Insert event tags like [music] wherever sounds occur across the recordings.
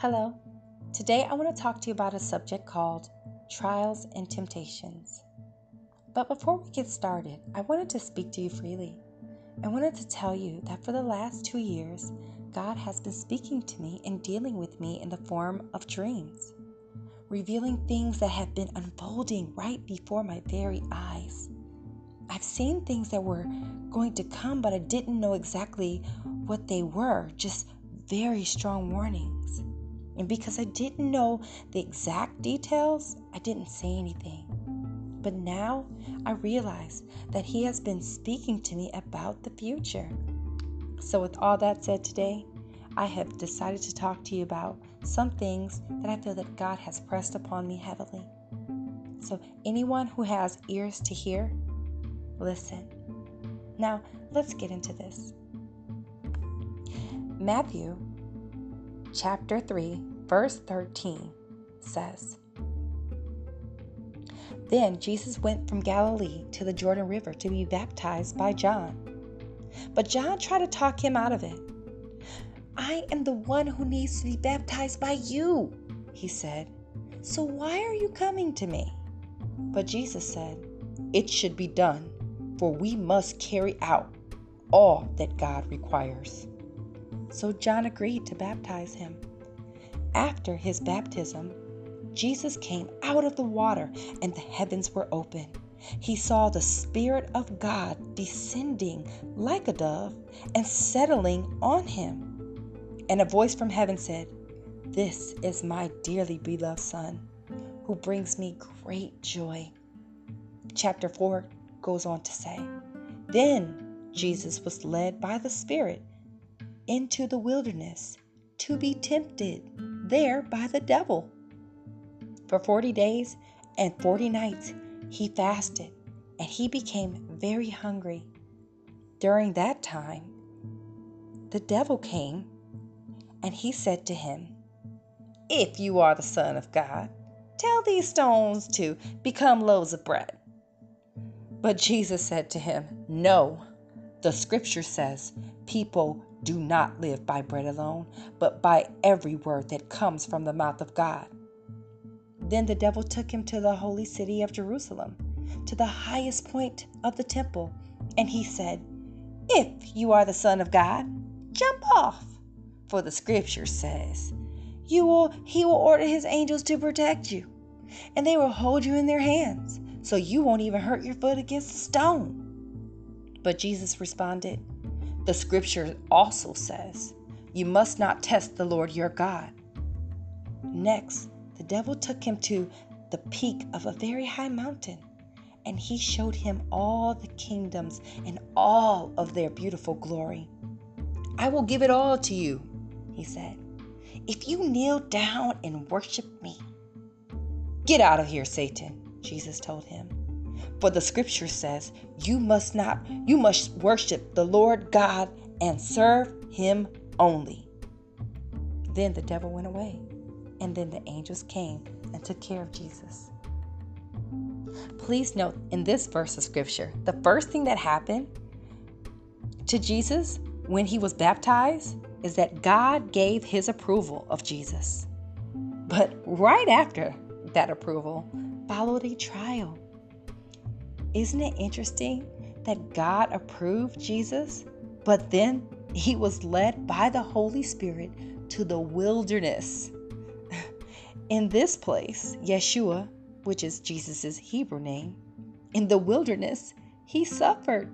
Hello. Today I want to talk to you about a subject called trials and temptations. But before we get started, I wanted to speak to you freely. I wanted to tell you that for the last two years, God has been speaking to me and dealing with me in the form of dreams, revealing things that have been unfolding right before my very eyes. I've seen things that were going to come, but I didn't know exactly what they were, just very strong warnings. And because I didn't know the exact details, I didn't say anything. But now I realize that He has been speaking to me about the future. So, with all that said today, I have decided to talk to you about some things that I feel that God has pressed upon me heavily. So, anyone who has ears to hear, listen. Now, let's get into this. Matthew chapter 3, verse 13 says Then Jesus went from Galilee to the Jordan River to be baptized by John. But John tried to talk him out of it. I am the one who needs to be baptized by you, he said. So why are you coming to me? But Jesus said, It should be done for we must carry out all that God requires. So John agreed to baptize him. After his baptism, Jesus came out of the water and the heavens were open. He saw the Spirit of God descending like a dove and settling on him. And a voice from heaven said, This is my dearly beloved Son, who brings me great joy. Chapter 4 goes on to say, Then Jesus was led by the Spirit into the wilderness to be tempted there by the devil. For 40 days and 40 nights he fasted and he became very hungry. During that time, the devil came and he said to him, If you are the Son of God, tell these stones to become loaves of bread. But Jesus said to him, No, the scripture says, people do not live by bread alone, but by every word that comes from the mouth of God. Then the devil took him to the holy city of Jerusalem, to the highest point of the temple, and he said, If you are the Son of God, jump off. For the scripture says, you will, He will order His angels to protect you, and they will hold you in their hands so you won't even hurt your foot against a stone. But Jesus responded, The scripture also says, You must not test the Lord your God. Next, the devil took him to the peak of a very high mountain, and he showed him all the kingdoms and all of their beautiful glory. I will give it all to you, he said, if you kneel down and worship me. Get out of here, Satan. Jesus told him. For the scripture says, You must not, you must worship the Lord God and serve him only. Then the devil went away, and then the angels came and took care of Jesus. Please note in this verse of scripture, the first thing that happened to Jesus when he was baptized is that God gave his approval of Jesus. But right after that approval, followed a trial. Isn't it interesting that God approved Jesus, but then he was led by the Holy Spirit to the wilderness? [laughs] In this place, Yeshua, which is Jesus' Hebrew name, in the wilderness, he suffered.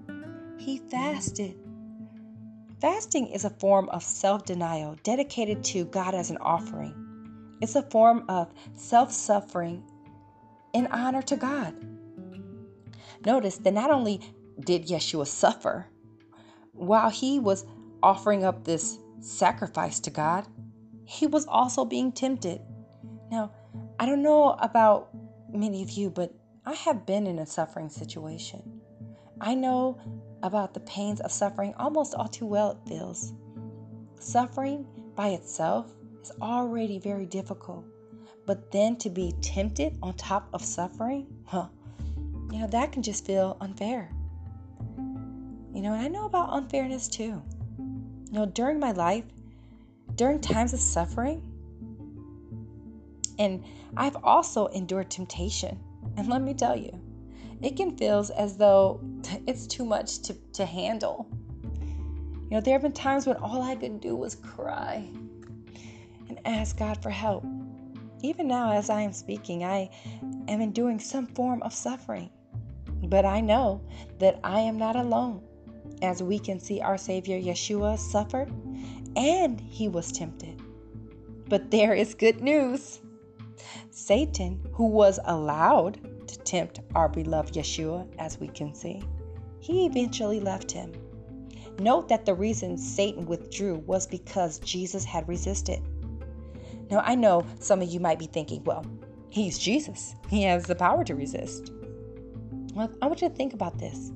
He fasted. Fasting is a form of self denial dedicated to God as an offering. It's a form of self suffering in honor to God. Notice that not only did Yeshua suffer, while he was offering up this sacrifice to God, he was also being tempted. Now, I don't know about many of you, but I have been in a suffering situation. I know about the pains of suffering almost all too well, it feels. Suffering by itself is already very difficult. But then to be tempted on top of suffering, huh? You know, that can just feel unfair. You know, and I know about unfairness too. You know, during my life, during times of suffering, And I've also endured temptation. And let me tell you, it can feel as though [laughs] it's too much to, to handle. You know, there have been times when all I could do was cry and ask God for help. Even now, as I am speaking, I am enduring some form of suffering. But I know that I am not alone, as we can see our Savior Yeshua suffered and he was tempted. But there is good news. Satan, who was allowed to tempt our beloved Yeshua, as we can see, he eventually left him. Note that the reason Satan withdrew was because Jesus had resisted. Now, I know some of you might be thinking, well, he's Jesus, he has the power to resist. I want you to think about this.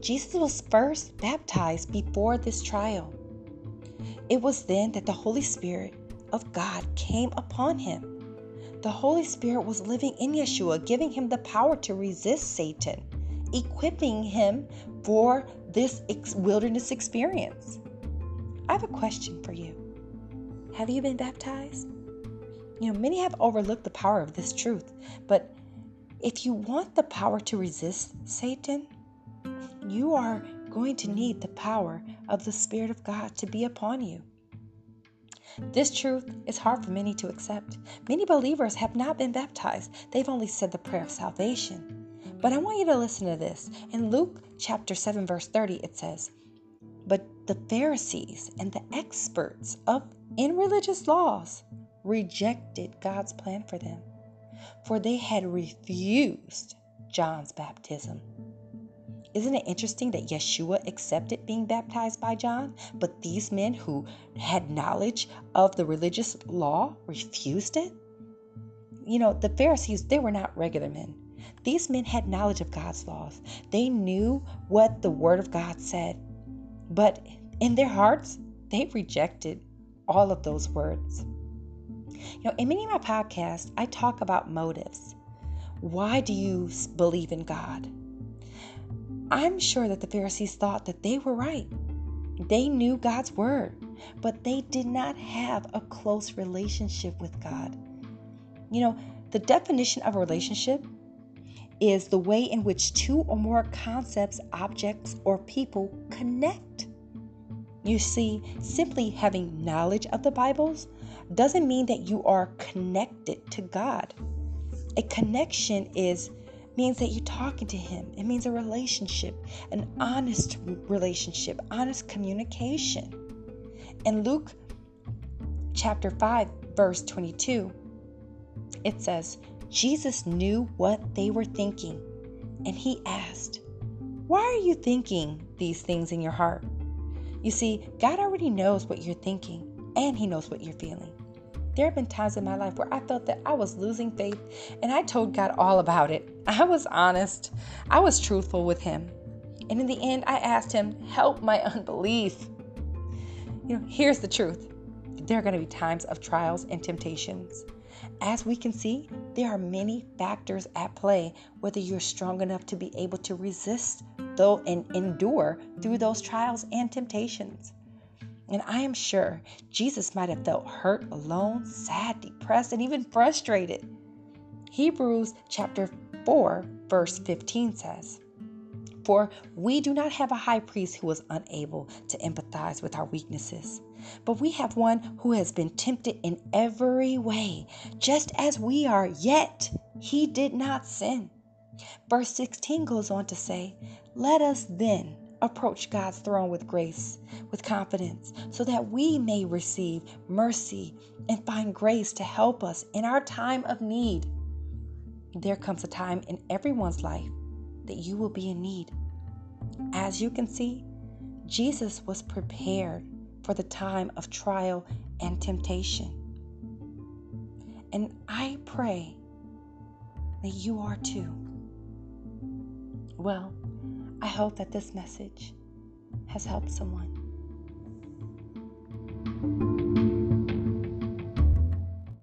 Jesus was first baptized before this trial. It was then that the Holy Spirit of God came upon him. The Holy Spirit was living in Yeshua, giving him the power to resist Satan, equipping him for this wilderness experience. I have a question for you. Have you been baptized? You know, many have overlooked the power of this truth, but if you want the power to resist Satan, you are going to need the power of the Spirit of God to be upon you. This truth is hard for many to accept. Many believers have not been baptized, they've only said the prayer of salvation. But I want you to listen to this. In Luke chapter 7, verse 30, it says, But the Pharisees and the experts of in religious laws rejected God's plan for them, for they had refused John's baptism. Isn't it interesting that Yeshua accepted being baptized by John, but these men who had knowledge of the religious law refused it? You know, the Pharisees, they were not regular men. These men had knowledge of God's laws. They knew what the Word of God said. But in their hearts, they rejected all of those words. You know, in many of my podcasts, I talk about motives. Why do you believe in God? I'm sure that the Pharisees thought that they were right. They knew God's word, but they did not have a close relationship with God. You know, the definition of a relationship is the way in which two or more concepts, objects, or people connect. You see, simply having knowledge of the Bibles doesn't mean that you are connected to God. A connection is means that you're talking to him. It means a relationship, an honest relationship, honest communication. In Luke chapter 5 verse 22, it says, Jesus knew what they were thinking, and he asked, Why are you thinking these things in your heart? You see, God already knows what you're thinking, and he knows what you're feeling. There have been times in my life where I felt that I was losing faith, and I told God all about it. [laughs] I was honest, I was truthful with Him. And in the end, I asked Him, Help my [laughs] unbelief. You know, here's the truth there are going to be times of trials and temptations. As we can see, there are many factors at play whether you're strong enough to be able to resist though and endure through those trials and temptations. And I am sure Jesus might have felt hurt, alone, sad, depressed, and even frustrated. Hebrews chapter 4, verse 15 says, For we do not have a high priest who is unable to empathize with our weaknesses but we have one who has been tempted in every way, just as we are, yet he did not sin. Verse 16 goes on to say, Let us then approach God's throne with grace, with confidence, so that we may receive mercy and find grace to help us in our time of need. There comes a time in everyone's life that you will be in need. As you can see, Jesus was prepared for the time of trial and temptation. And I pray that you are too. Well, I hope that this message has helped someone.